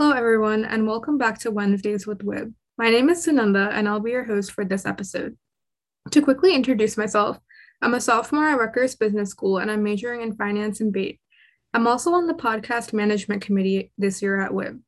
Hello, everyone, and welcome back to Wednesdays with Wib. My name is Sunanda, and I'll be your host for this episode. To quickly introduce myself, I'm a sophomore at Rutgers Business School, and I'm majoring in finance and BAIT. I'm also on the podcast management committee this year at WIB.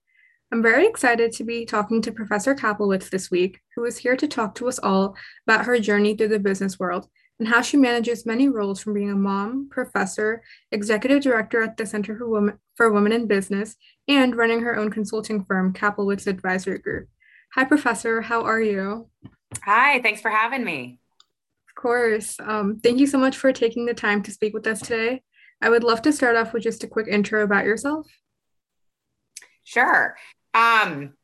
I'm very excited to be talking to Professor Kaplowitz this week, who is here to talk to us all about her journey through the business world and how she manages many roles from being a mom, professor, executive director at the Center for Women, for Women in Business, and running her own consulting firm, Kaplowitz Advisory Group. Hi, Professor. How are you? Hi, thanks for having me. Of course. Um, thank you so much for taking the time to speak with us today. I would love to start off with just a quick intro about yourself. Sure. Um,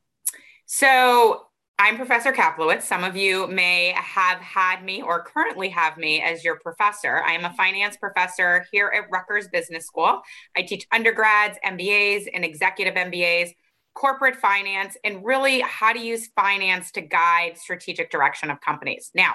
so I'm Professor Kaplowitz. Some of you may have had me or currently have me as your professor. I am a finance professor here at Rutgers Business School. I teach undergrads, MBAs, and executive MBAs, corporate finance, and really how to use finance to guide strategic direction of companies. Now,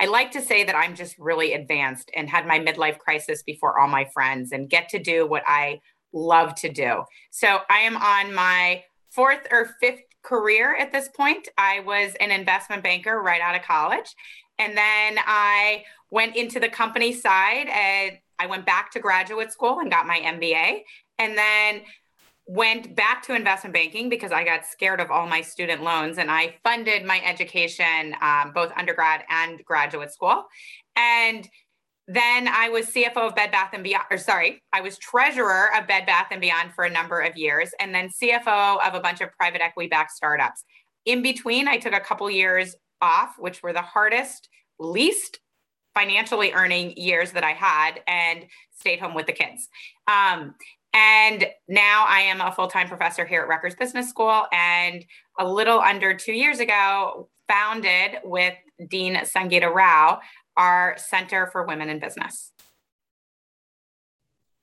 I like to say that I'm just really advanced and had my midlife crisis before all my friends and get to do what I love to do. So I am on my fourth or fifth career at this point. I was an investment banker right out of college. And then I went into the company side and I went back to graduate school and got my MBA. And then went back to investment banking because I got scared of all my student loans and I funded my education, um, both undergrad and graduate school. And then I was CFO of Bed Bath and Beyond, or sorry, I was treasurer of Bed Bath and Beyond for a number of years, and then CFO of a bunch of private equity backed startups. In between, I took a couple years off, which were the hardest, least financially earning years that I had, and stayed home with the kids. Um, and now I am a full time professor here at Rutgers Business School. And a little under two years ago, founded with Dean Sangeeta Rao our Center for Women in Business.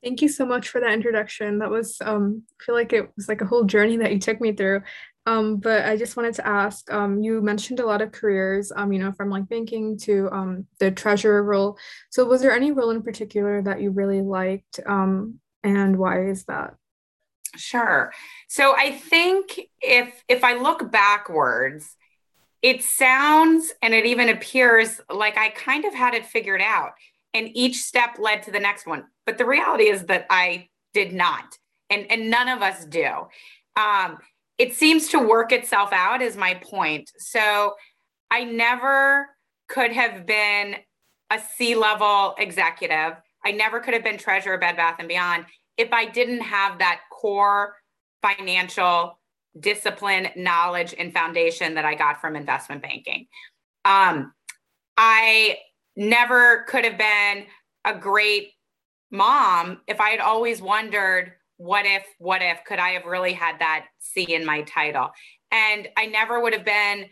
Thank you so much for that introduction. That was, um, I feel like it was like a whole journey that you took me through. Um, but I just wanted to ask, um, you mentioned a lot of careers, um, you know, from like banking to um, the treasurer role. So was there any role in particular that you really liked um, and why is that? Sure. So I think if if I look backwards, it sounds and it even appears like I kind of had it figured out. And each step led to the next one. But the reality is that I did not. And, and none of us do. Um, it seems to work itself out, is my point. So I never could have been a C level executive. I never could have been treasurer of Bed Bath and Beyond if I didn't have that core financial discipline, knowledge, and foundation that I got from investment banking. Um, I never could have been a great mom if I had always wondered, what if, what if, could I have really had that C in my title? And I never would have been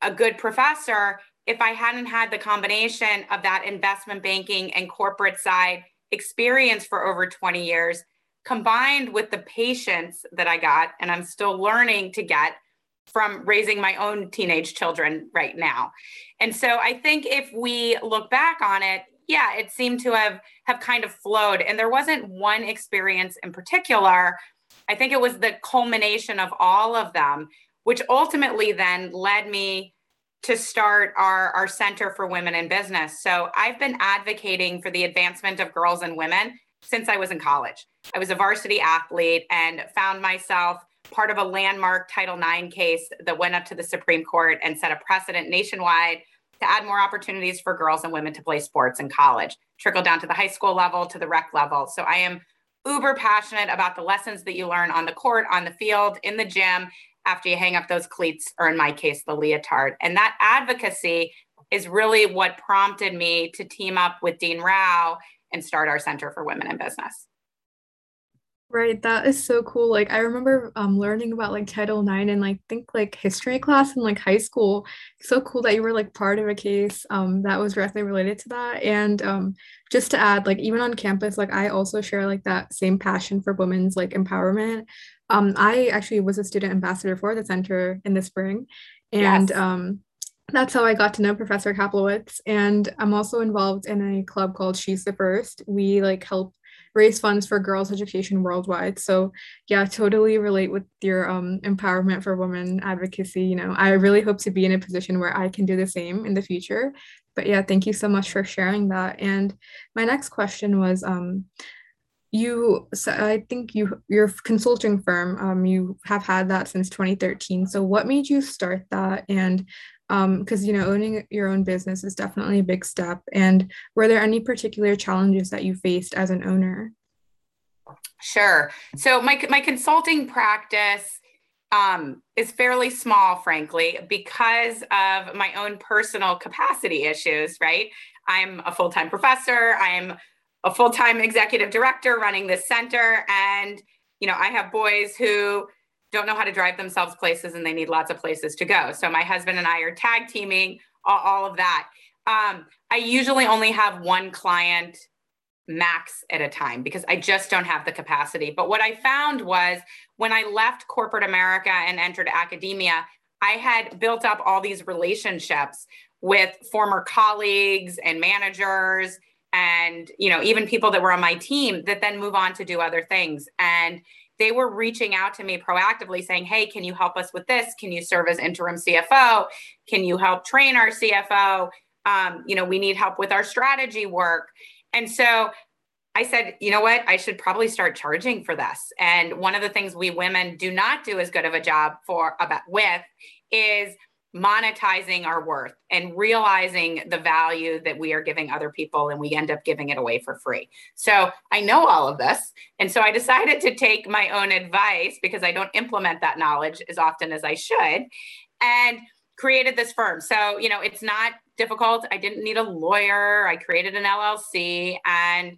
a good professor if I hadn't had the combination of that investment banking and corporate side experience for over 20 years combined with the patience that I got, and I'm still learning to get from raising my own teenage children right now. And so I think if we look back on it, yeah, it seemed to have have kind of flowed and there wasn't one experience in particular. I think it was the culmination of all of them which ultimately then led me to start our, our Center for Women in Business. So I've been advocating for the advancement of girls and women since I was in college. I was a varsity athlete and found myself part of a landmark Title IX case that went up to the Supreme Court and set a precedent nationwide to add more opportunities for girls and women to play sports in college, trickle down to the high school level, to the rec level. So I am uber passionate about the lessons that you learn on the court, on the field, in the gym, after you hang up those cleats, or in my case, the leotard. And that advocacy is really what prompted me to team up with Dean Rao and start our Center for Women in Business. Right, that is so cool. Like I remember um learning about like Title IX and like think like history class in like high school. So cool that you were like part of a case um that was directly related to that. And um just to add, like even on campus, like I also share like that same passion for women's like empowerment. Um I actually was a student ambassador for the center in the spring. And yes. um that's how I got to know Professor Kaplowitz. And I'm also involved in a club called She's the First. We like help raise funds for girls' education worldwide. So yeah, totally relate with your um, empowerment for women advocacy. You know, I really hope to be in a position where I can do the same in the future. But yeah, thank you so much for sharing that. And my next question was, um, you so i think you your consulting firm um, you have had that since 2013 so what made you start that and because um, you know owning your own business is definitely a big step. And were there any particular challenges that you faced as an owner? Sure. So my, my consulting practice um, is fairly small frankly because of my own personal capacity issues right? I'm a full-time professor. I'm a full-time executive director running this center. And you know i have boys who don't know how to drive themselves places and they need lots of places to go. So my husband and i are tag teaming all, all of that. Um, i usually only have one client max at a time because i just don't have the capacity. But what i found was when i left corporate america and entered academia i had built up all these relationships with former colleagues and managers and you know even people that were on my team that then move on to do other things. And they were reaching out to me proactively saying hey can you help us with this? Can you serve as interim cfo can you help train our cfo um, you know we need help with our strategy work. And so i said you know what? I should probably start charging for this. And one of the things we women do not do as good of a job for about with is monetizing our worth and realizing the value that we are giving other people and we end up giving it away for free. So I know all of this. And so I decided to take my own advice because I don't implement that knowledge as often as I should and created this firm. So, you know, it's not difficult. I didn't need a lawyer. I created an LLC and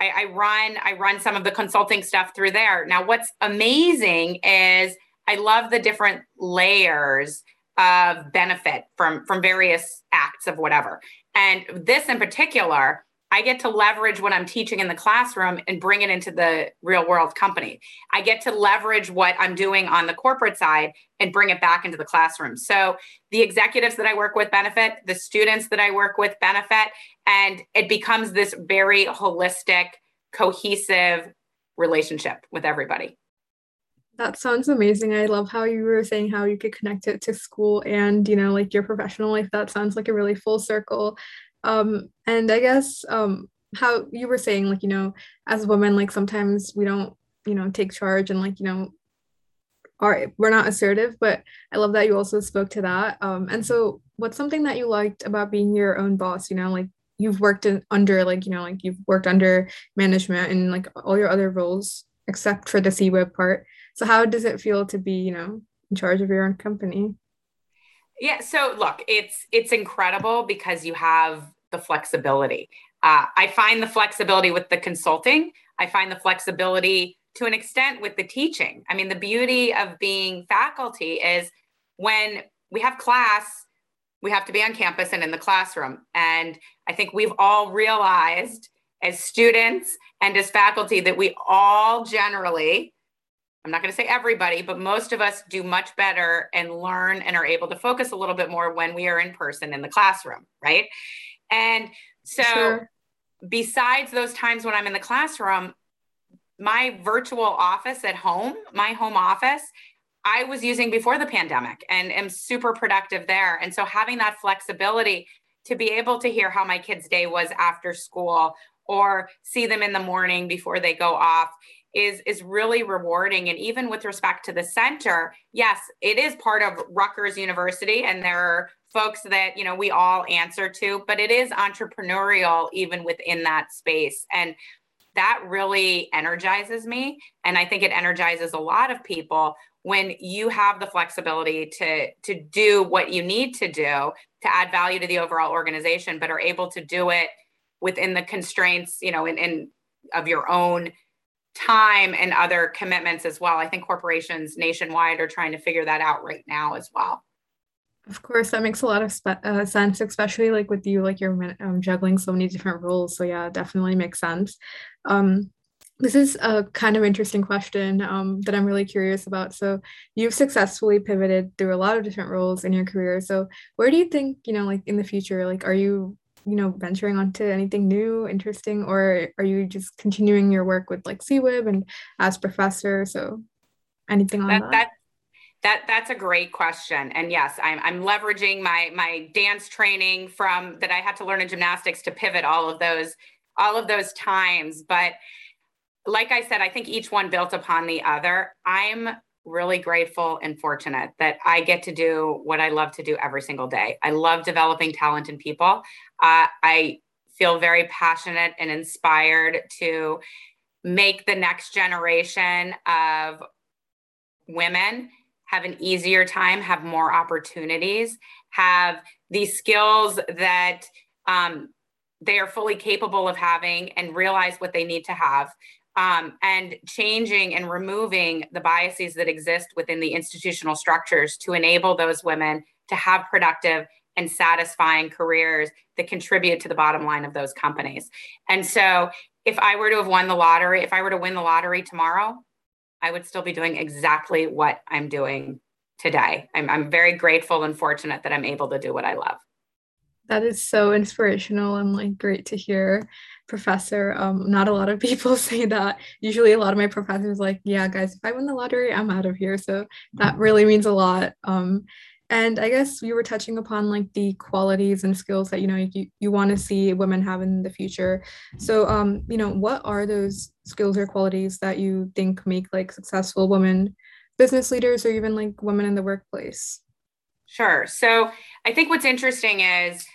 I, I run I run some of the consulting stuff through there. Now, what's amazing is I love the different layers of benefit from from various acts of whatever. And this in particular i get to leverage what i'm teaching in the classroom and bring it into the real world company. I get to leverage what i'm doing on the corporate side and bring it back into the classroom. So the executives that i work with benefit the students that i work with benefit and it becomes this very holistic cohesive relationship with everybody that sounds amazing. I love how you were saying how you could connect it to school and, you know, like your professional life. That sounds like a really full circle. Um, and I guess um, how you were saying, like, you know, as women, like sometimes we don't, you know, take charge and like, you know, are we're not assertive, but I love that you also spoke to that. Um, and so what's something that you liked about being your own boss, you know, like you've worked in under like, you know, like you've worked under management and like all your other roles except for the CWIB part. So how does it feel to be, you know, in charge of your own company? Yeah, so look, it's it's incredible because you have the flexibility. Uh, I find the flexibility with the consulting. I find the flexibility to an extent with the teaching. I mean, the beauty of being faculty is when we have class, we have to be on campus and in the classroom. And I think we've all realized as students and as faculty that we all generally I'm not going to say everybody, but most of us do much better and learn and are able to focus a little bit more when we are in person in the classroom, right? And so, sure. besides those times when I'm in the classroom, my virtual office at home, my home office, I was using before the pandemic and am super productive there. And so, having that flexibility to be able to hear how my kids' day was after school or see them in the morning before they go off is is really rewarding. And even with respect to the center yes it is part of Rutgers University and there are folks that you know we all answer to but it is entrepreneurial even within that space. And that really energizes me. And i think it energizes a lot of people when you have the flexibility to to do what you need to do to add value to the overall organization but are able to do it within the constraints you know in, in of your own time and other commitments as well. I think corporations nationwide are trying to figure that out right now as well. Of course, that makes a lot of spe- uh, sense, especially like with you, like you're um, juggling so many different roles. So yeah, definitely makes sense. Um, this is a kind of interesting question um, that I'm really curious about. So you've successfully pivoted through a lot of different roles in your career. So where do you think, you know, like in the future, like are you you know, venturing onto anything new, interesting, or are you just continuing your work with like CWIB and as professor? So anything on that? that? that- that that's a great question, and yes, I'm I'm leveraging my my dance training from that I had to learn in gymnastics to pivot all of those all of those times. But like I said, I think each one built upon the other. I'm really grateful and fortunate that I get to do what I love to do every single day. I love developing talent in people. Uh, I feel very passionate and inspired to make the next generation of women have an easier time, have more opportunities, have these skills that um, they are fully capable of having and realize what they need to have um, and changing and removing the biases that exist within the institutional structures to enable those women to have productive and satisfying careers that contribute to the bottom line of those companies. And so, if I were to have won the lottery, if I were to win the lottery tomorrow, I would still be doing exactly what I'm doing today. I'm, I'm very grateful and fortunate that I'm able to do what I love. That is so inspirational and like great to hear, professor. Um, not a lot of people say that. Usually, a lot of my professors like, "Yeah, guys, if I win the lottery, I'm out of here." So that really means a lot. Um, and I guess you were touching upon like the qualities and skills that you know you, you want to see women have in the future. So um, you know, what are those skills or qualities that you think make like successful women business leaders or even like women in the workplace? Sure. So I think what's interesting is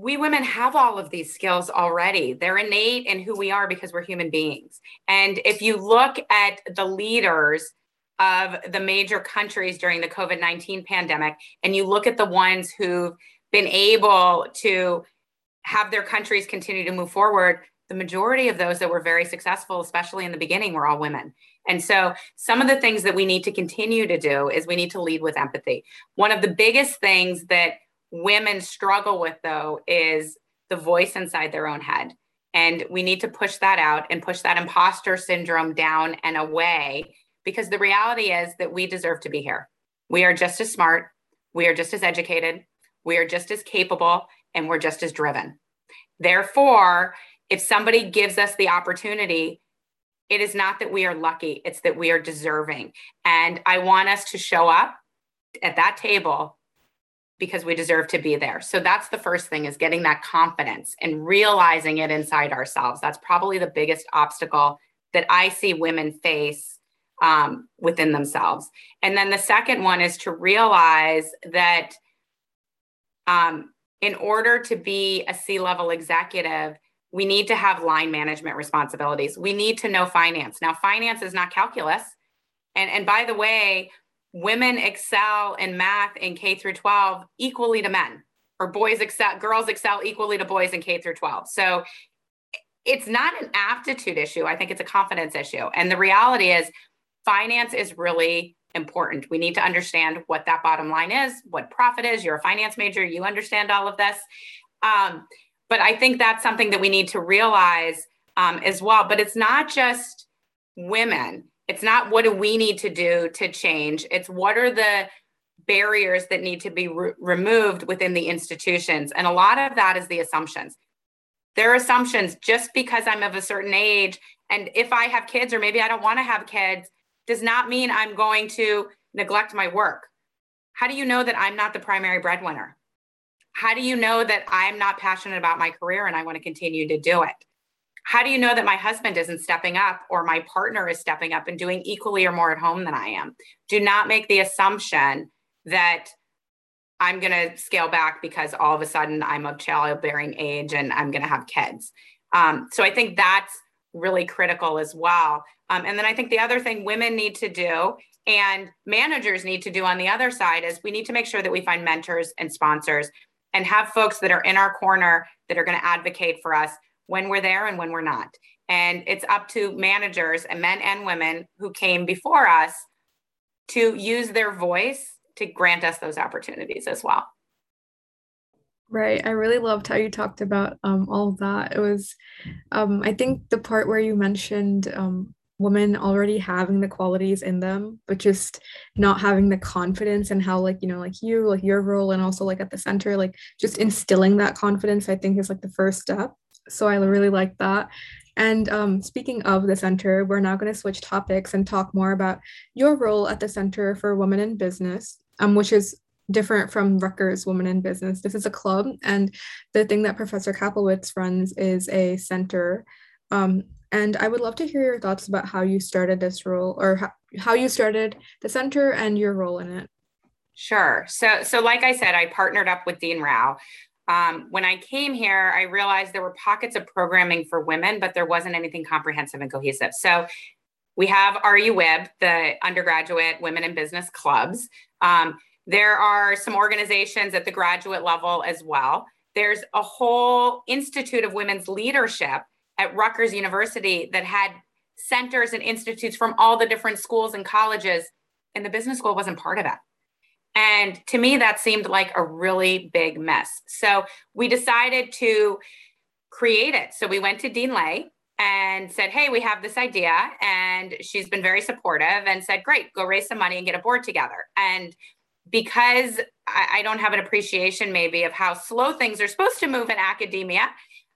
we women have all of these skills already. They're innate in who we are because we're human beings. And if you look at the leaders of the major countries during the COVID 19 pandemic, and you look at the ones who've been able to have their countries continue to move forward, the majority of those that were very successful, especially in the beginning, were all women. And so, some of the things that we need to continue to do is we need to lead with empathy. One of the biggest things that women struggle with, though, is the voice inside their own head. And we need to push that out and push that imposter syndrome down and away because the reality is that we deserve to be here. We are just as smart, we are just as educated, we are just as capable, and we're just as driven. Therefore, if somebody gives us the opportunity, it is not that we are lucky, it's that we are deserving. And I want us to show up at that table because we deserve to be there. So that's the first thing is getting that confidence and realizing it inside ourselves. That's probably the biggest obstacle that I see women face um, within themselves. And then the second one is to realize that um, in order to be a C level executive, we need to have line management responsibilities. We need to know finance. Now, finance is not calculus. And, and by the way, women excel in math in K through 12 equally to men, or boys excel, girls excel equally to boys in K through 12. So it's not an aptitude issue. I think it's a confidence issue. And the reality is, finance is really important. We need to understand what that bottom line is, what profit is. You're a finance major, you understand all of this. Um, but I think that's something that we need to realize um, as well. But it's not just women. It's not what do we need to do to change. It's what are the barriers that need to be re- removed within the institutions. And a lot of that is the assumptions. There are assumptions just because I'm of a certain age. And if I have kids, or maybe I don't want to have kids, does not mean I'm going to neglect my work. How do you know that I'm not the primary breadwinner? How do you know that I'm not passionate about my career and I want to continue to do it? How do you know that my husband isn't stepping up or my partner is stepping up and doing equally or more at home than I am? Do not make the assumption that I'm going to scale back because all of a sudden I'm of childbearing age and I'm going to have kids. Um, so I think that's really critical as well. Um, and then I think the other thing women need to do and managers need to do on the other side is we need to make sure that we find mentors and sponsors and have folks that are in our corner that are going to advocate for us when we're there and when we're not. And it's up to managers and men and women who came before us to use their voice to grant us those opportunities as well. Right. I really loved how you talked about um, all of that. It was, um, I think, the part where you mentioned um, women already having the qualities in them, but just not having the confidence and how like, you know, like you, like your role and also like at the center, like just instilling that confidence, I think is like the first step. So I really like that. And um, speaking of the center, we're now going to switch topics and talk more about your role at the Center for Women in Business, um, which is different from Rutgers Women in Business. This is a club, and the thing that Professor Kaplowitz runs is a center. Um, and I would love to hear your thoughts about how you started this role or how, how you started the center and your role in it. Sure. So, so like I said, I partnered up with Dean Rao. Um, when I came here, I realized there were pockets of programming for women, but there wasn't anything comprehensive and cohesive. So we have RUWIB, the undergraduate women in business clubs. Um, there are some organizations at the graduate level as well. There's a whole Institute of Women's Leadership at Rutgers University that had centers and institutes from all the different schools and colleges, and the business school wasn't part of that. And to me, that seemed like a really big mess. So we decided to create it. So we went to Dean Lei and said, Hey, we have this idea. And she's been very supportive and said, Great, go raise some money and get a board together. And because I, I don't have an appreciation maybe of how slow things are supposed to move in academia,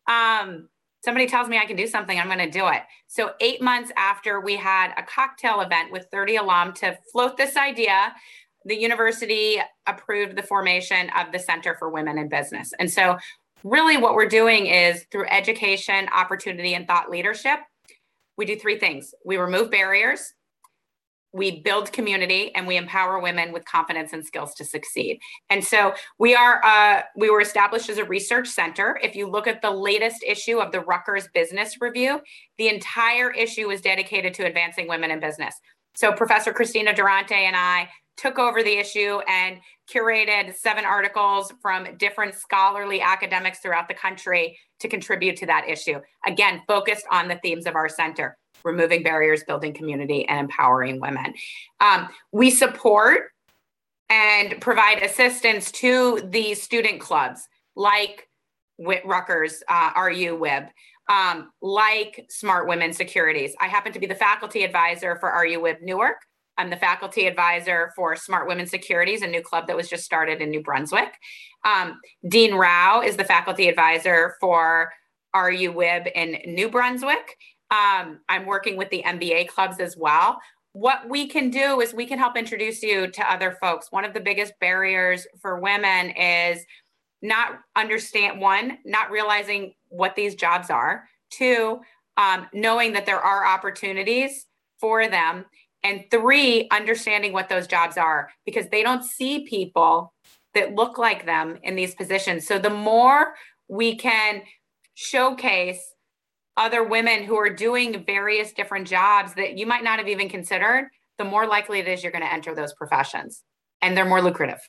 um, somebody tells me I can do something, I'm going to do it. So, eight months after we had a cocktail event with 30 alum to float this idea, the university approved the formation of the Center for Women in Business. And so, really, what we're doing is through education, opportunity, and thought leadership, we do three things. We remove barriers, we build community and we empower women with confidence and skills to succeed. And so we are uh, we were established as a research center. If you look at the latest issue of the rutgers business review the entire issue is dedicated to advancing women in business. So professor kristina durante and i took over the issue and curated seven articles from different scholarly academics throughout the country to contribute to that issue again focused on the themes of our center removing barriers, building community, and empowering women. Um, we support and provide assistance to the student clubs like Rutgers, uh, RU WIB, um, like Smart Women Securities. I happen to be the faculty advisor for RU WIB Newark. I'm the faculty advisor for Smart Women Securities, a new club that was just started in New Brunswick. Um, Dean Rao is the faculty advisor for RU WIB in New Brunswick. Um, I'm working with the MBA clubs as well. What we can do is we can help introduce you to other folks. One of the biggest barriers for women is not understand one, not realizing what these jobs are. Two, um, knowing that there are opportunities for them. And three, understanding what those jobs are because they don't see people that look like them in these positions. So the more we can showcase other women who are doing various different jobs that you might not have even considered, the more likely it is you're going to enter those professions and they're more lucrative.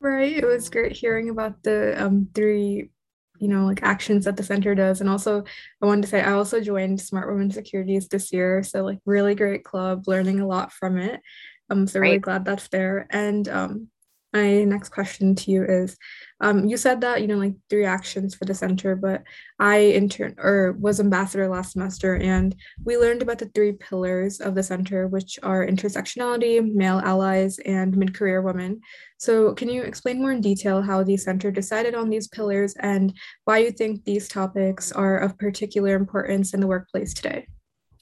Right. It was great hearing about the um, three, you know, like actions that the center does. And also, I wanted to say I also joined Smart Women Securities this year. So, like, really great club, learning a lot from it. I'm so really glad that's there. And um, my next question to you is um, you said that you know like three actions for the center but i intern or was ambassador last semester and we learned about the three pillars of the center which are intersectionality male allies and mid-career women so can you explain more in detail how the center decided on these pillars and why you think these topics are of particular importance in the workplace today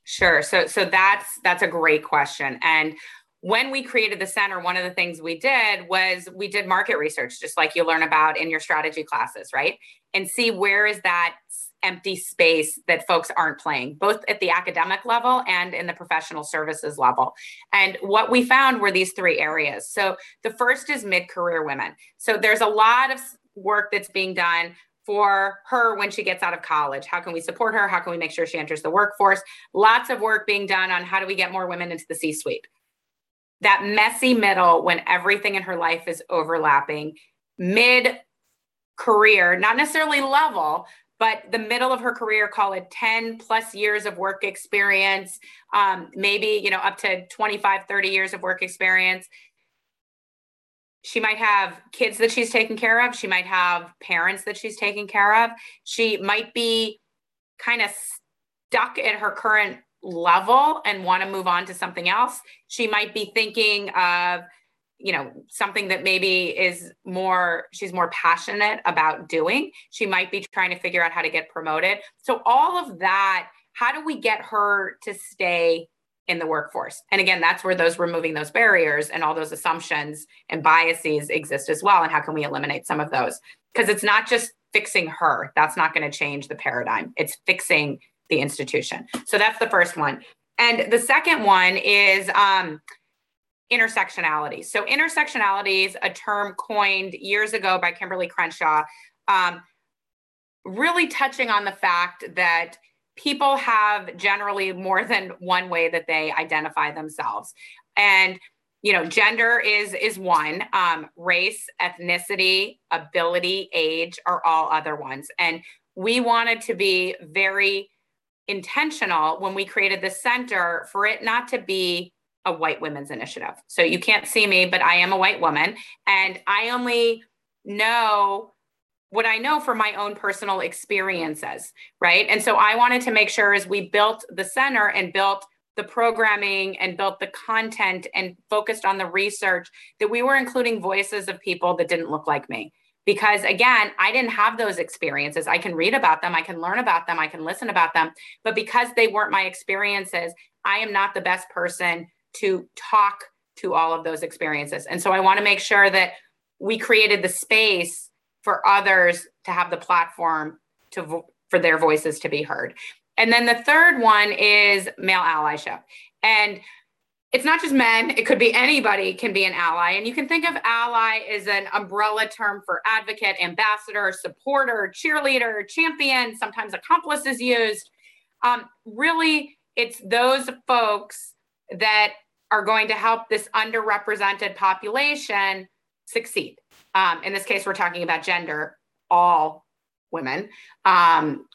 Sure. So so that's that's a great question. And when we created the center, one of the things we did was we did market research, just like you learn about in your strategy classes, right? And see where is that empty space that folks aren't playing, both at the academic level and in the professional services level. And what we found were these three areas. So the first is mid career women. So there's a lot of work that's being done for her when she gets out of college. How can we support her? How can we make sure she enters the workforce? Lots of work being done on how do we get more women into the C suite that messy middle when everything in her life is overlapping, mid career, not necessarily level, but the middle of her career, call it 10 plus years of work experience, um, maybe, you know, up to 25, 30 years of work experience. She might have kids that she's taking care of. She might have parents that she's taking care of. She might be kind of stuck in her current level and want to move on to something else. She might be thinking of, you know, something that maybe is more, she's more passionate about doing. She might be trying to figure out how to get promoted. So, all of that, how do we get her to stay in the workforce? And again, that's where those removing those barriers and all those assumptions and biases exist as well. And how can we eliminate some of those? Because it's not just fixing her, that's not going to change the paradigm. It's fixing the institution. So that's the first one. And the second one is um, intersectionality. So, intersectionality is a term coined years ago by Kimberlé Crenshaw, um, really touching on the fact that people have generally more than one way that they identify themselves. And you know gender is is one um, race ethnicity ability age are all other ones and we wanted to be very intentional when we created the center for it not to be a white women's initiative. So you can't see me, but I am a white woman and I only know what I know from my own personal experiences, right? And so I wanted to make sure as we built the center and built the programming and built the content and focused on the research that we were including voices of people that didn't look like me because again i didn't have those experiences. I can read about them i can learn about them i can listen about them but because they weren't my experiences i am not the best person to talk to all of those experiences. And so i want to make sure that we created the space for others to have the platform to vo- for their voices to be heard. And then the third one is male allyship. And it's not just men it could be anybody can be an ally. And you can think of ally as an umbrella term for advocate ambassador supporter cheerleader champion sometimes accomplice is used. Um, really it's those folks that are going to help this underrepresented population succeed. Um, in this case we're talking about gender all women um,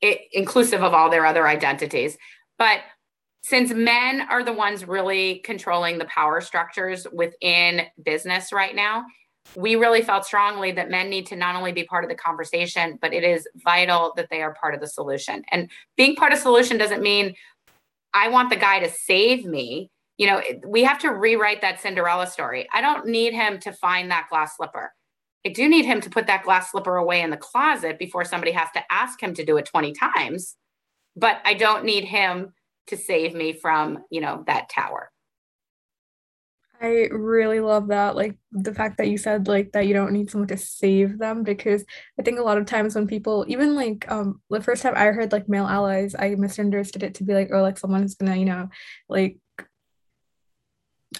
it, inclusive of all their other identities. But since men are the ones really controlling the power structures within business right now, we really felt strongly that men need to not only be part of the conversation, but it is vital that they are part of the solution. And being part of solution doesn't mean I want the guy to save me. You know, we have to rewrite that Cinderella story. I don't need him to find that glass slipper. I do need him to put that glass slipper away in the closet before somebody has to ask him to do it 20 times. But I don't need him to save me from, you know, that tower. I really love that. Like the fact that you said like that you don't need someone to save them because I think a lot of times when people even like um the first time I heard like male allies, I misunderstood it to be like, oh like someone's gonna, you know, like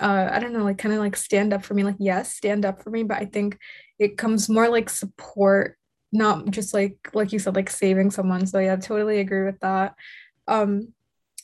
uh I don't know, like kind of like stand up for me. Like, yes, stand up for me, but I think it comes more like support, not just like like you said, like saving someone. So yeah, totally agree with that. Um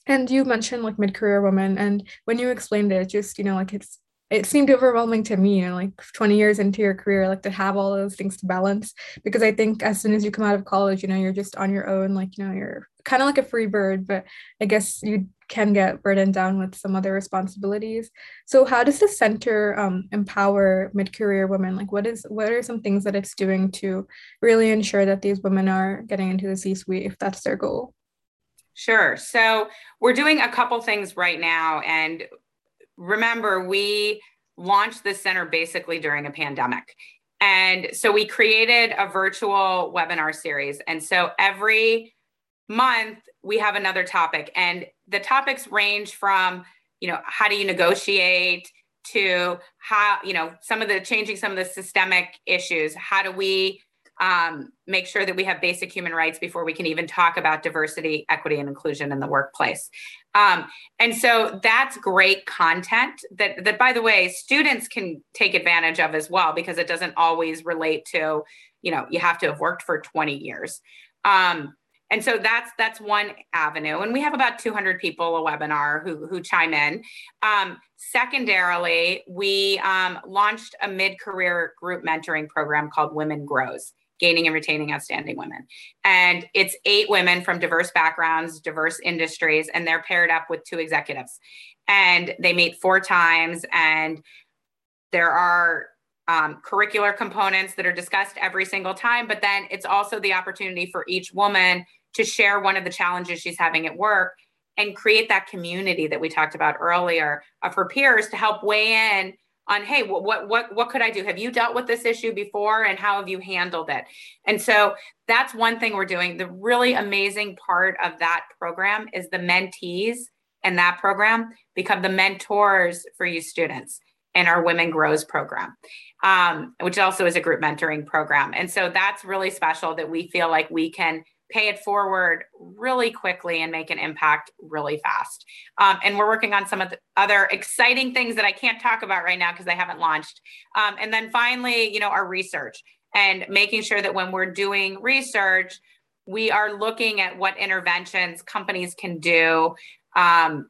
and you mentioned like mid-career women, and when you explained it, just you know, like it's it seemed overwhelming to me, you know, like 20 years into your career, like to have all those things to balance. Because I think as soon as you come out of college, you know, you're just on your own, like, you know, you're kind of like a free bird, but I guess you can get burdened down with some other responsibilities. So how does the center um, empower mid-career women? Like what is what are some things that it's doing to really ensure that these women are getting into the C-suite if that's their goal? Sure. So we're doing a couple things right now. And remember, we launched this center basically during a pandemic. And so we created a virtual webinar series. And so every month we have another topic. And the topics range from, you know, how do you negotiate to how, you know, some of the changing some of the systemic issues. How do we um, make sure that we have basic human rights before we can even talk about diversity, equity, and inclusion in the workplace. Um, and so that's great content that, that, by the way, students can take advantage of as well because it doesn't always relate to, you know, you have to have worked for 20 years. Um, and so that's that's one avenue and we have about 200 people a webinar who, who chime in um, secondarily we um, launched a mid-career group mentoring program called women grows gaining and retaining outstanding women. And it's eight women from diverse backgrounds, diverse industries, and they're paired up with two executives. And they meet four times, and there are um, curricular components that are discussed every single time. But then it's also the opportunity for each woman to share one of the challenges she's having at work and create that community that we talked about earlier of her peers to help weigh in on hey what what what, what could i do? Have you dealt with this issue before? And how have you handled it? And so that's one thing we're doing. The really amazing part of that program is the mentees and that program become the mentors for you students in our women grows program um, which also is a group mentoring program. And so that's really special that we feel like we can pay it forward really quickly and make an impact really fast. Um, and we're working on some of the other exciting things that I can't talk about right now because they haven't launched. Um, and then finally, you know, our research and making sure that when we're doing research, we are looking at what interventions companies can do. Um,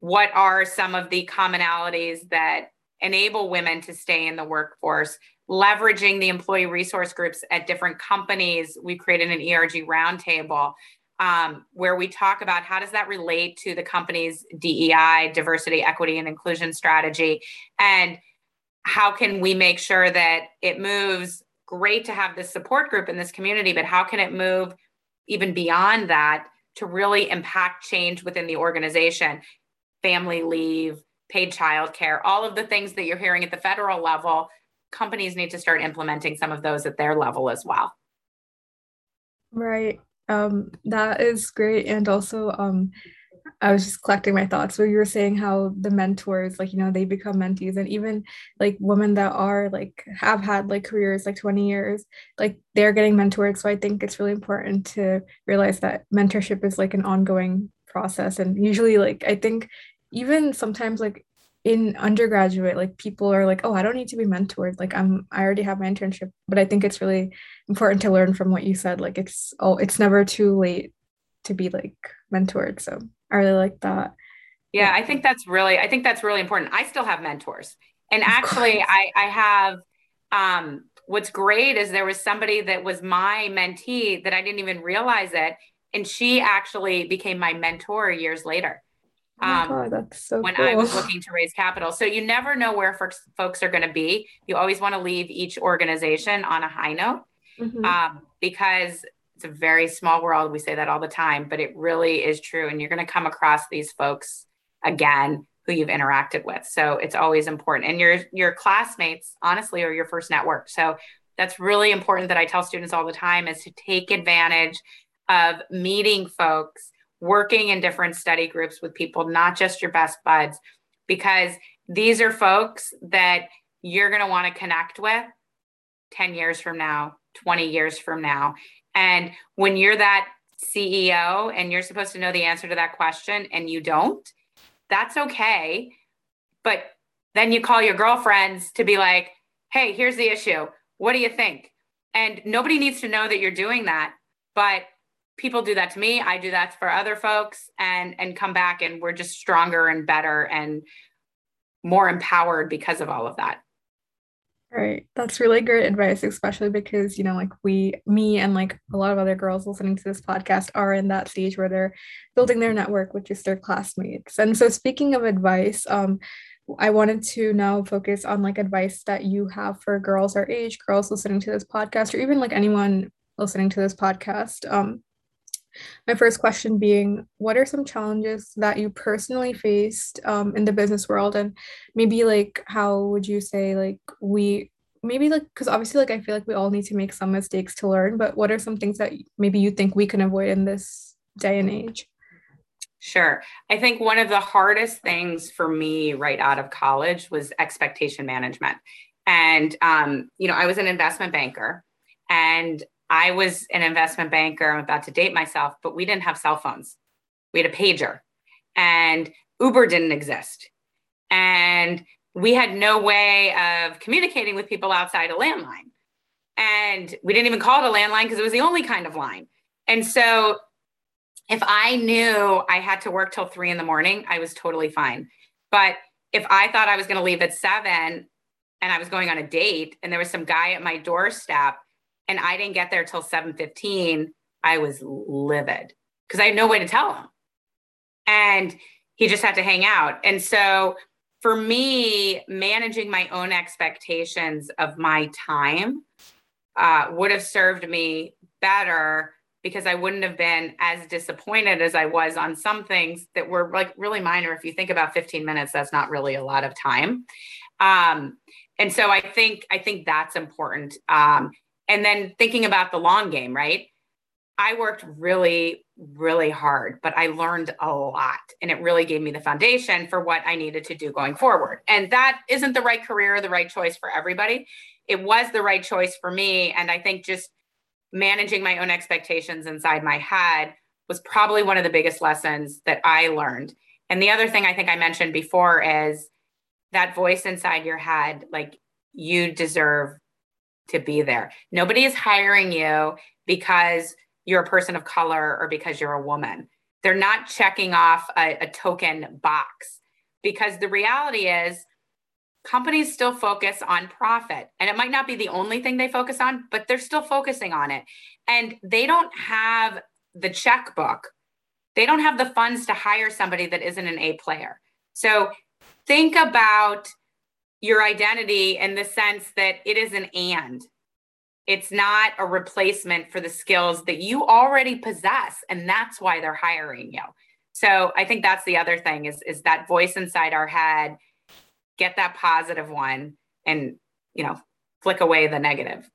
what are some of the commonalities that enable women to stay in the workforce leveraging the employee resource groups at different companies. We created an ERG roundtable um, where we talk about how does that relate to the company's DEI, diversity, equity, and inclusion strategy, and how can we make sure that it moves. Great to have this support group in this community, but how can it move even beyond that to really impact change within the organization? Family leave, paid childcare, all of the things that you're hearing at the federal level companies need to start implementing some of those at their level as well. Right. Um, that is great. And also, um, I was just collecting my thoughts. So you were saying how the mentors, like, you know, they become mentees and even like women that are like have had like careers like 20 years, like they're getting mentored. So I think it's really important to realize that mentorship is like an ongoing process. And usually like I think even sometimes like in undergraduate like people are like oh i don't need to be mentored. Like i'm i already have my internship. But i think it's really important to learn from what you said. Like it's oh it's never too late to be like mentored. So i really like that. Yeah, yeah. i think that's really i think that's really important. I still have mentors. And actually i i have um what's great is there was somebody that was my mentee that i didn't even realize it. And she actually became my mentor years later Oh um, God, that's so when cool. I was looking to raise capital. So you never know where folks, folks are going to be. You always want to leave each organization on a high note mm-hmm. um, because it's a very small world. We say that all the time, but it really is true. And you're going to come across these folks again who you've interacted with. So it's always important. And your your classmates, honestly, are your first network. So that's really important that I tell students all the time is to take advantage of meeting folks working in different study groups with people, not just your best buds, because these are folks that you're going to want to connect with 10 years from now, 20 years from now. And when you're that CEO and you're supposed to know the answer to that question and you don't, that's okay. But then you call your girlfriends to be like, hey, here's the issue. What do you think? And nobody needs to know that you're doing that. But people do that to me i do that for other folks and and come back and we're just stronger and better and more empowered because of all of that. Right. That's really great advice especially because you know like we me and like a lot of other girls listening to this podcast are in that stage where they're building their network which is their classmates. And so speaking of advice um I wanted to now focus on like advice that you have for girls our age, girls listening to this podcast, or even like anyone listening to this podcast. Um, my first question being, what are some challenges that you personally faced um, in the business world, and maybe like how would you say like we maybe like because obviously like I feel like we all need to make some mistakes to learn, but what are some things that maybe you think we can avoid in this day and age? Sure. I think one of the hardest things for me right out of college was expectation management. And, um, you know, I was an investment banker and I was an investment banker. I'm about to date myself, but we didn't have cell phones. We had a pager and Uber didn't exist. And we had no way of communicating with people outside a landline. And we didn't even call it a landline because it was the only kind of line. And so if I knew I had to work till three in the morning, I was totally fine. But if I thought I was going to leave at seven and I was going on a date and there was some guy at my doorstep and I didn't get there till 7:15, I was livid because I had no way to tell him. And he just had to hang out. And so for me, managing my own expectations of my time uh, would have served me better because I wouldn't have been as disappointed as I was on some things that were like really minor. If you think about 15 minutes, that's not really a lot of time. Um, and so I think I think that's important. Um, and then thinking about the long game, right? I worked really, really hard, but I learned a lot. And it really gave me the foundation for what I needed to do going forward. And that isn't the right career the right choice for everybody. It was the right choice for me. And I think just managing my own expectations inside my head was probably one of the biggest lessons that I learned. And the other thing I think I mentioned before is that voice inside your head like, you deserve to be there. Nobody is hiring you because you're a person of color or because you're a woman. They're not checking off a, a token box because the reality is companies still focus on profit and it might not be the only thing they focus on but they're still focusing on it and they don't have the checkbook they don't have the funds to hire somebody that isn't an a player so think about your identity in the sense that it is an and. It's not a replacement for the skills that you already possess and that's why they're hiring you. So i think that's the other thing is is that voice inside our head get that positive one and you know flick away the negative.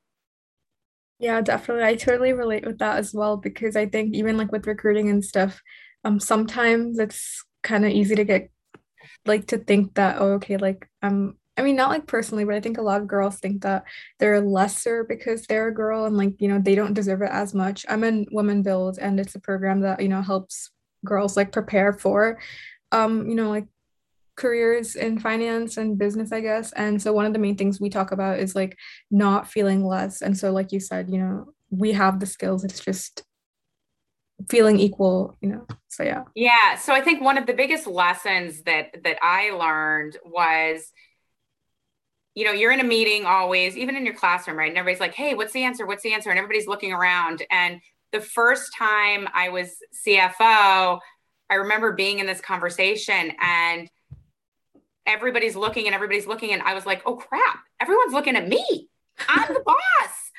Yeah definitely. I totally relate with that as well because i think even like with recruiting and stuff um sometimes it's kind of easy to get like to think that oh okay like i'm I mean, not like personally, but I think a lot of girls think that they're lesser because they're a girl and like, you know, they don't deserve it as much. I'm in Women Build and it's a program that, you know, helps girls like prepare for um, you know, like careers in finance and business, I guess. And so one of the main things we talk about is like not feeling less. And so like you said, you know, we have the skills. It's just feeling equal, you know. So yeah. Yeah. So I think one of the biggest lessons that that I learned was you know, you're in a meeting always, even in your classroom, right? And everybody's like, hey, what's the answer? What's the answer? And everybody's looking around. And the first time I was CFO, I remember being in this conversation and everybody's looking and everybody's looking. And I was like, oh crap, everyone's looking at me. I'm the boss.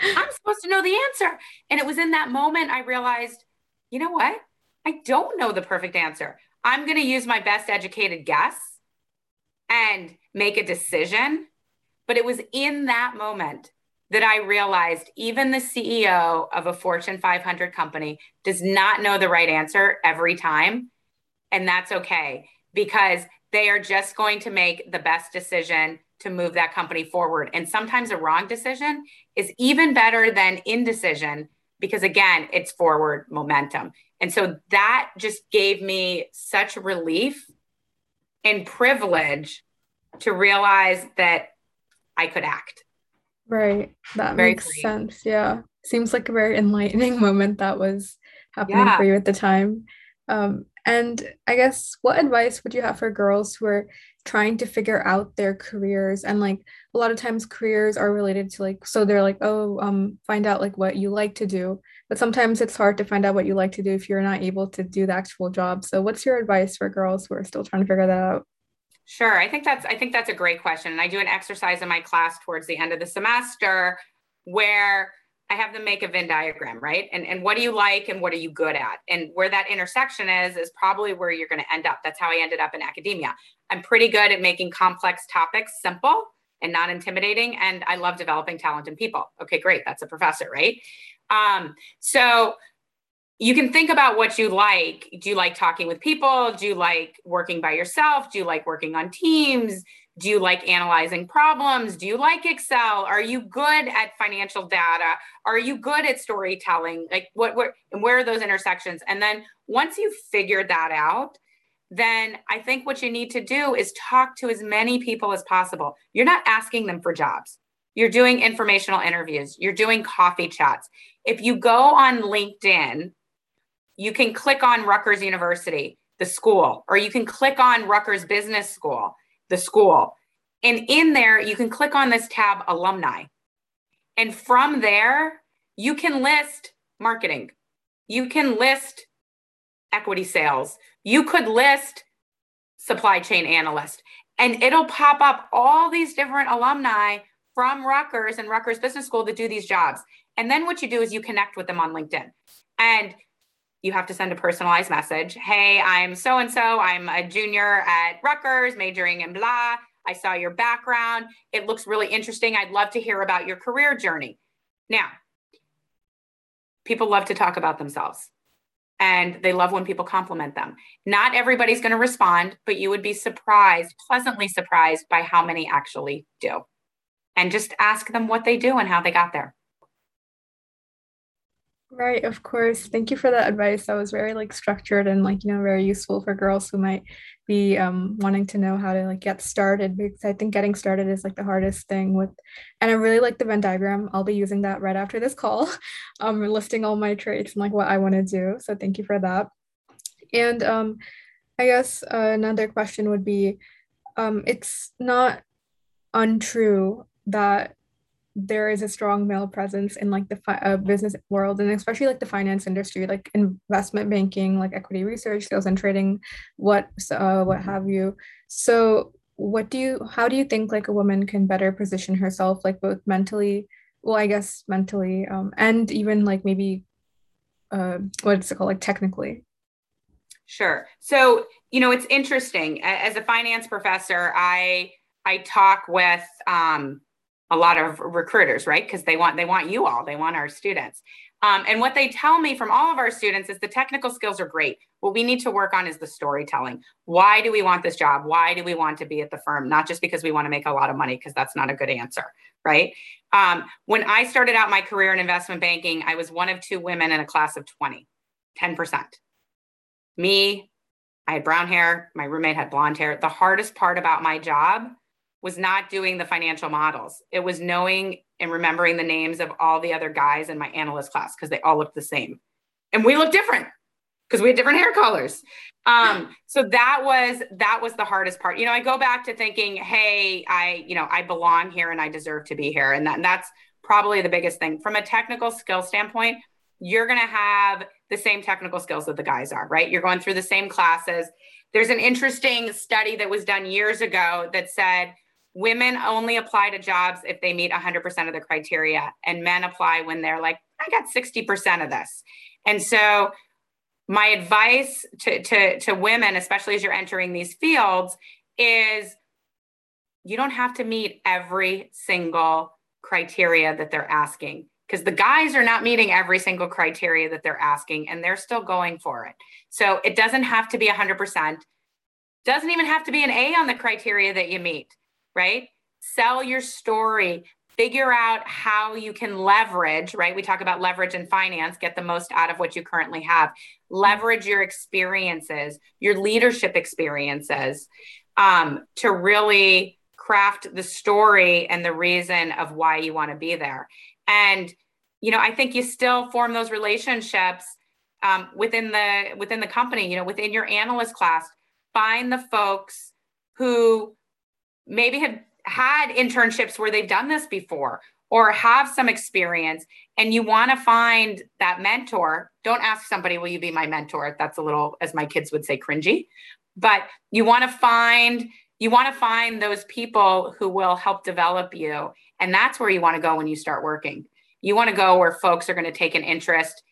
I'm supposed to know the answer. And it was in that moment I realized, you know what? I don't know the perfect answer. I'm going to use my best educated guess and make a decision. But it was in that moment that I realized even the CEO of a Fortune 500 company does not know the right answer every time. And that's okay because they are just going to make the best decision to move that company forward. And sometimes a wrong decision is even better than indecision because, again, it's forward momentum. And so that just gave me such relief and privilege to realize that I could act. Right. That very makes sense. Yeah. Seems like a very enlightening moment that was happening yeah. for you at the time. Um, and I guess what advice would you have for girls who are trying to figure out their careers and like a lot of times careers are related to like so they're like oh um find out like what you like to do but sometimes it's hard to find out what you like to do if you're not able to do the actual job so what's your advice for girls who are still trying to figure that out sure i think that's i think that's a great question and i do an exercise in my class towards the end of the semester where I have them make a Venn diagram, right? And, and what do you like and what are you good at? And where that intersection is, is probably where you're going to end up. That's how I ended up in academia. I'm pretty good at making complex topics simple and not intimidating. And I love developing talent in people. Okay, great. That's a professor, right? Um, so you can think about what you like. Do you like talking with people? Do you like working by yourself? Do you like working on teams? Do you like analyzing problems? Do you like Excel? Are you good at financial data? Are you good at storytelling? Like what, what and where are those intersections? And then once you've figured that out, then I think what you need to do is talk to as many people as possible. You're not asking them for jobs. You're doing informational interviews. You're doing coffee chats. If you go on LinkedIn, you can click on Rutgers University, the school, or you can click on Rutgers Business School the school. And in there, you can click on this tab, alumni. And from there, you can list marketing. You can list equity sales. You could list supply chain analyst. And it'll pop up all these different alumni from Rutgers and Rutgers Business School that do these jobs. And then what you do is you connect with them on LinkedIn. And you have to send a personalized message. Hey, I'm so and so. I'm a junior at Rutgers, majoring in blah. I saw your background. It looks really interesting. I'd love to hear about your career journey. Now, people love to talk about themselves and they love when people compliment them. Not everybody's going to respond, but you would be surprised, pleasantly surprised by how many actually do. And just ask them what they do and how they got there. Right, of course. Thank you for that advice. That was very like structured and like, you know, very useful for girls who might be um, wanting to know how to like get started because I think getting started is like the hardest thing with and I really like the Venn diagram. I'll be using that right after this call. Um listing all my traits and like what I want to do. So thank you for that. And um I guess uh, another question would be um it's not untrue that there is a strong male presence in like the fi- uh, business world and especially like the finance industry like investment banking like equity research sales and trading what uh, what have you. So what do you how do you think like a woman can better position herself like both mentally well i guess mentally um, and even like maybe uh, what's it called like technically? Sure. So you know it's interesting. As a finance professor i i talk with um, a lot of recruiters, right? Because they want they want you all, they want our students. Um, and what they tell me from all of our students is the technical skills are great. What we need to work on is the storytelling. Why do we want this job? Why do we want to be at the firm? Not just because we want to make a lot of money, because that's not a good answer, right? Um, when I started out my career in investment banking, I was one of two women in a class of 20, 10%. Me, I had brown hair. My roommate had blonde hair. The hardest part about my job was not doing the financial models. It was knowing and remembering the names of all the other guys in my analyst class because they all looked the same. And we looked different because we had different hair colors. Um, so that was that was the hardest part. You know, I go back to thinking, hey, I, you know, I belong here and I deserve to be here. And, that, and that's probably the biggest thing. From a technical skill standpoint, you're gonna have the same technical skills that the guys are, right? You're going through the same classes. There's an interesting study that was done years ago that said women only apply to jobs if they meet 100% of the criteria and men apply when they're like i got 60% of this. And so my advice to, to, to women especially as you're entering these fields is you don't have to meet every single criteria that they're asking because the guys are not meeting every single criteria that they're asking and they're still going for it. So it doesn't have to be 100% doesn't even have to be an a on the criteria that you meet right? Sell your story, figure out how you can leverage, right? We talk about leverage in finance, get the most out of what you currently have. Leverage your experiences, your leadership experiences um, to really craft the story and the reason of why you want to be there. And, you know, I think you still form those relationships um, within the within the company, you know, within your analyst class, find the folks who maybe have had internships where they've done this before or have some experience and you want to find that mentor don't ask somebody will you be my mentor? That's a little as my kids would say cringy. But you want to find you want to find those people who will help develop you. And that's where you want to go when you start working. You want to go where folks are going to take an interest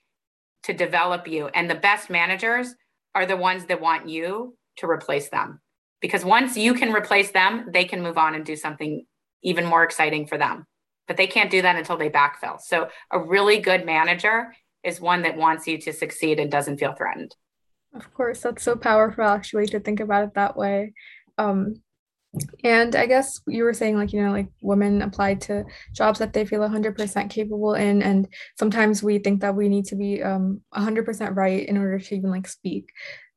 to develop you. And the best managers are the ones that want you to replace them because once you can replace them, they can move on and do something even more exciting for them. But they can't do that until they backfill. So a really good manager is one that wants you to succeed and doesn't feel threatened. Of course, that's so powerful actually to think about it that way. Um, and I guess you were saying, like, you know, like women apply to jobs that they feel 100% capable in. And sometimes we think that we need to be um, 100% right in order to even like speak.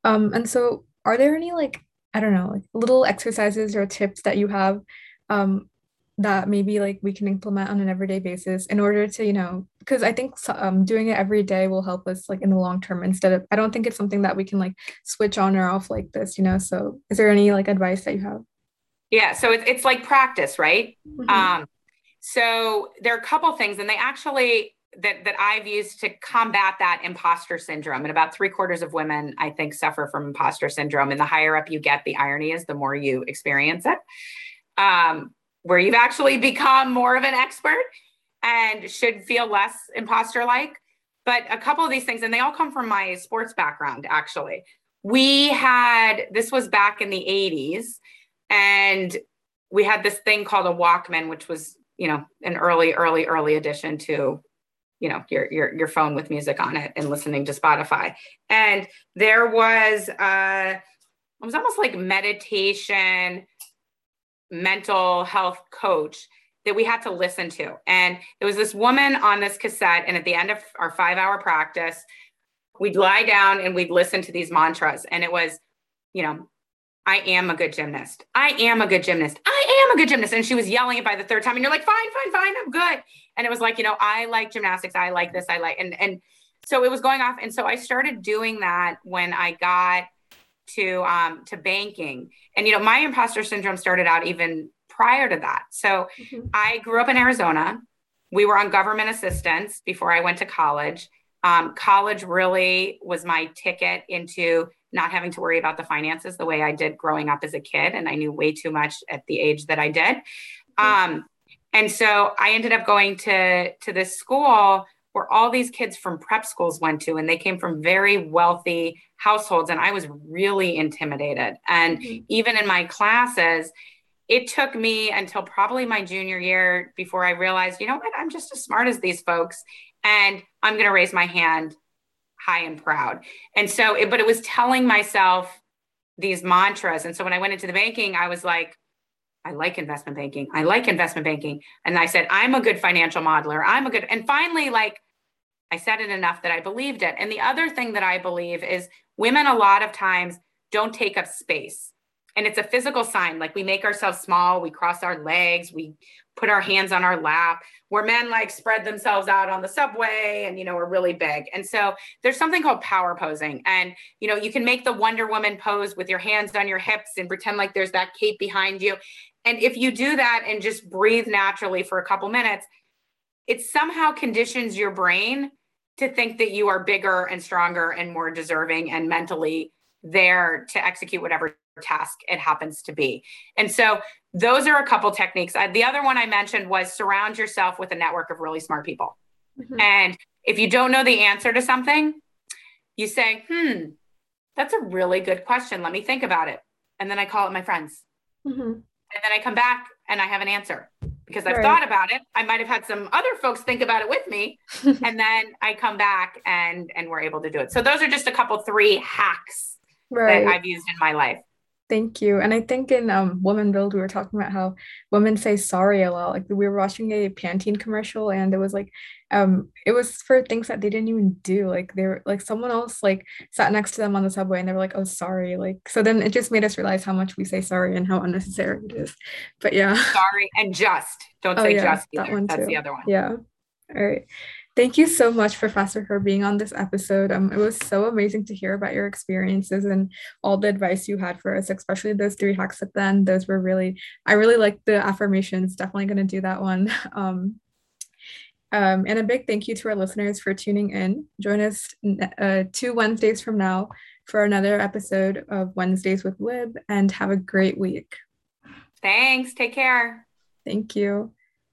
Um, and so, are there any like I don't know, like little exercises or tips that you have um, that maybe like we can implement on an everyday basis in order to, you know, because I think um, doing it every day will help us like in the long term instead of, I don't think it's something that we can like switch on or off like this, you know? So is there any like advice that you have? Yeah. So it's, it's like practice, right? Mm-hmm. Um, so there are a couple things and they actually that that I've used to combat that imposter syndrome. And about three quarters of women, I think, suffer from imposter syndrome. And the higher up you get, the irony is the more you experience it. Um, where you've actually become more of an expert and should feel less imposter like. but a couple of these things, and they all come from my sports background, actually. We had, this was back in the 80s, and we had this thing called a Walkman, which was, you know, an early, early, early addition to you know your your your phone with music on it and listening to Spotify. And there was uh it was almost like meditation mental health coach that we had to listen to. And there was this woman on this cassette. And at the end of our five hour practice, we'd lie down and we'd listen to these mantras. And it was, you know, I am a good gymnast. I am a good gymnast. I am a good gymnast. And she was yelling it by the third time. And you're like, fine, fine, fine, I'm good. And it was like, you know, I like gymnastics. I like this. I like, and, and so it was going off. And so I started doing that when I got to um, to banking. And you know, my imposter syndrome started out even prior to that. So mm-hmm. I grew up in Arizona. We were on government assistance before I went to college. Um, college really was my ticket into not having to worry about the finances the way I did growing up as a kid. And I knew way too much at the age that I did. Mm-hmm. Um, and so I ended up going to, to this school where all these kids from prep schools went to, and they came from very wealthy households. And I was really intimidated. And mm-hmm. even in my classes, it took me until probably my junior year before I realized, you know what, I'm just as smart as these folks. And I'm going to raise my hand high and proud. And so, it, but it was telling myself these mantras. And so when I went into the banking, I was like, I like investment banking. I like investment banking. And I said, I'm a good financial modeler. I'm a good, and finally, like, I said it enough that I believed it. And the other thing that I believe is women a lot of times don't take up space. And it's a physical sign. Like we make ourselves small, we cross our legs, we put our hands on our lap, where men like spread themselves out on the subway and, you know, are really big. And so there's something called power posing. And, you know, you can make the Wonder Woman pose with your hands on your hips and pretend like there's that cape behind you. And if you do that and just breathe naturally for a couple minutes, it somehow conditions your brain to think that you are bigger and stronger and more deserving and mentally there to execute whatever task it happens to be. And so those are a couple techniques. Uh, the other one I mentioned was surround yourself with a network of really smart people. Mm-hmm. And if you don't know the answer to something, you say, hmm, that's a really good question. Let me think about it. And then I call it my friends. Mm-hmm. And then I come back and I have an answer because I've right. thought about it. I might have had some other folks think about it with me, and then I come back and and we're able to do it. So those are just a couple three hacks right. that I've used in my life. Thank you. And I think in um, Woman Build, we were talking about how women say sorry a lot. Like we were watching a Pantene commercial and it was like, um, it was for things that they didn't even do. Like they were like someone else like sat next to them on the subway and they were like, oh, sorry. Like, so then it just made us realize how much we say sorry and how unnecessary it is. But yeah. Sorry and just. Don't oh, say yeah, just either. That That's too. the other one. Yeah. All right. Thank you so much, Professor, for being on this episode. Um, it was so amazing to hear about your experiences and all the advice you had for us, especially those three hacks at the end. Those were really, I really like the affirmations. Definitely going to do that one. Um, um, and a big thank you to our listeners for tuning in. Join us uh, two Wednesdays from now for another episode of Wednesdays with Wib and have a great week. Thanks. Take care. Thank you.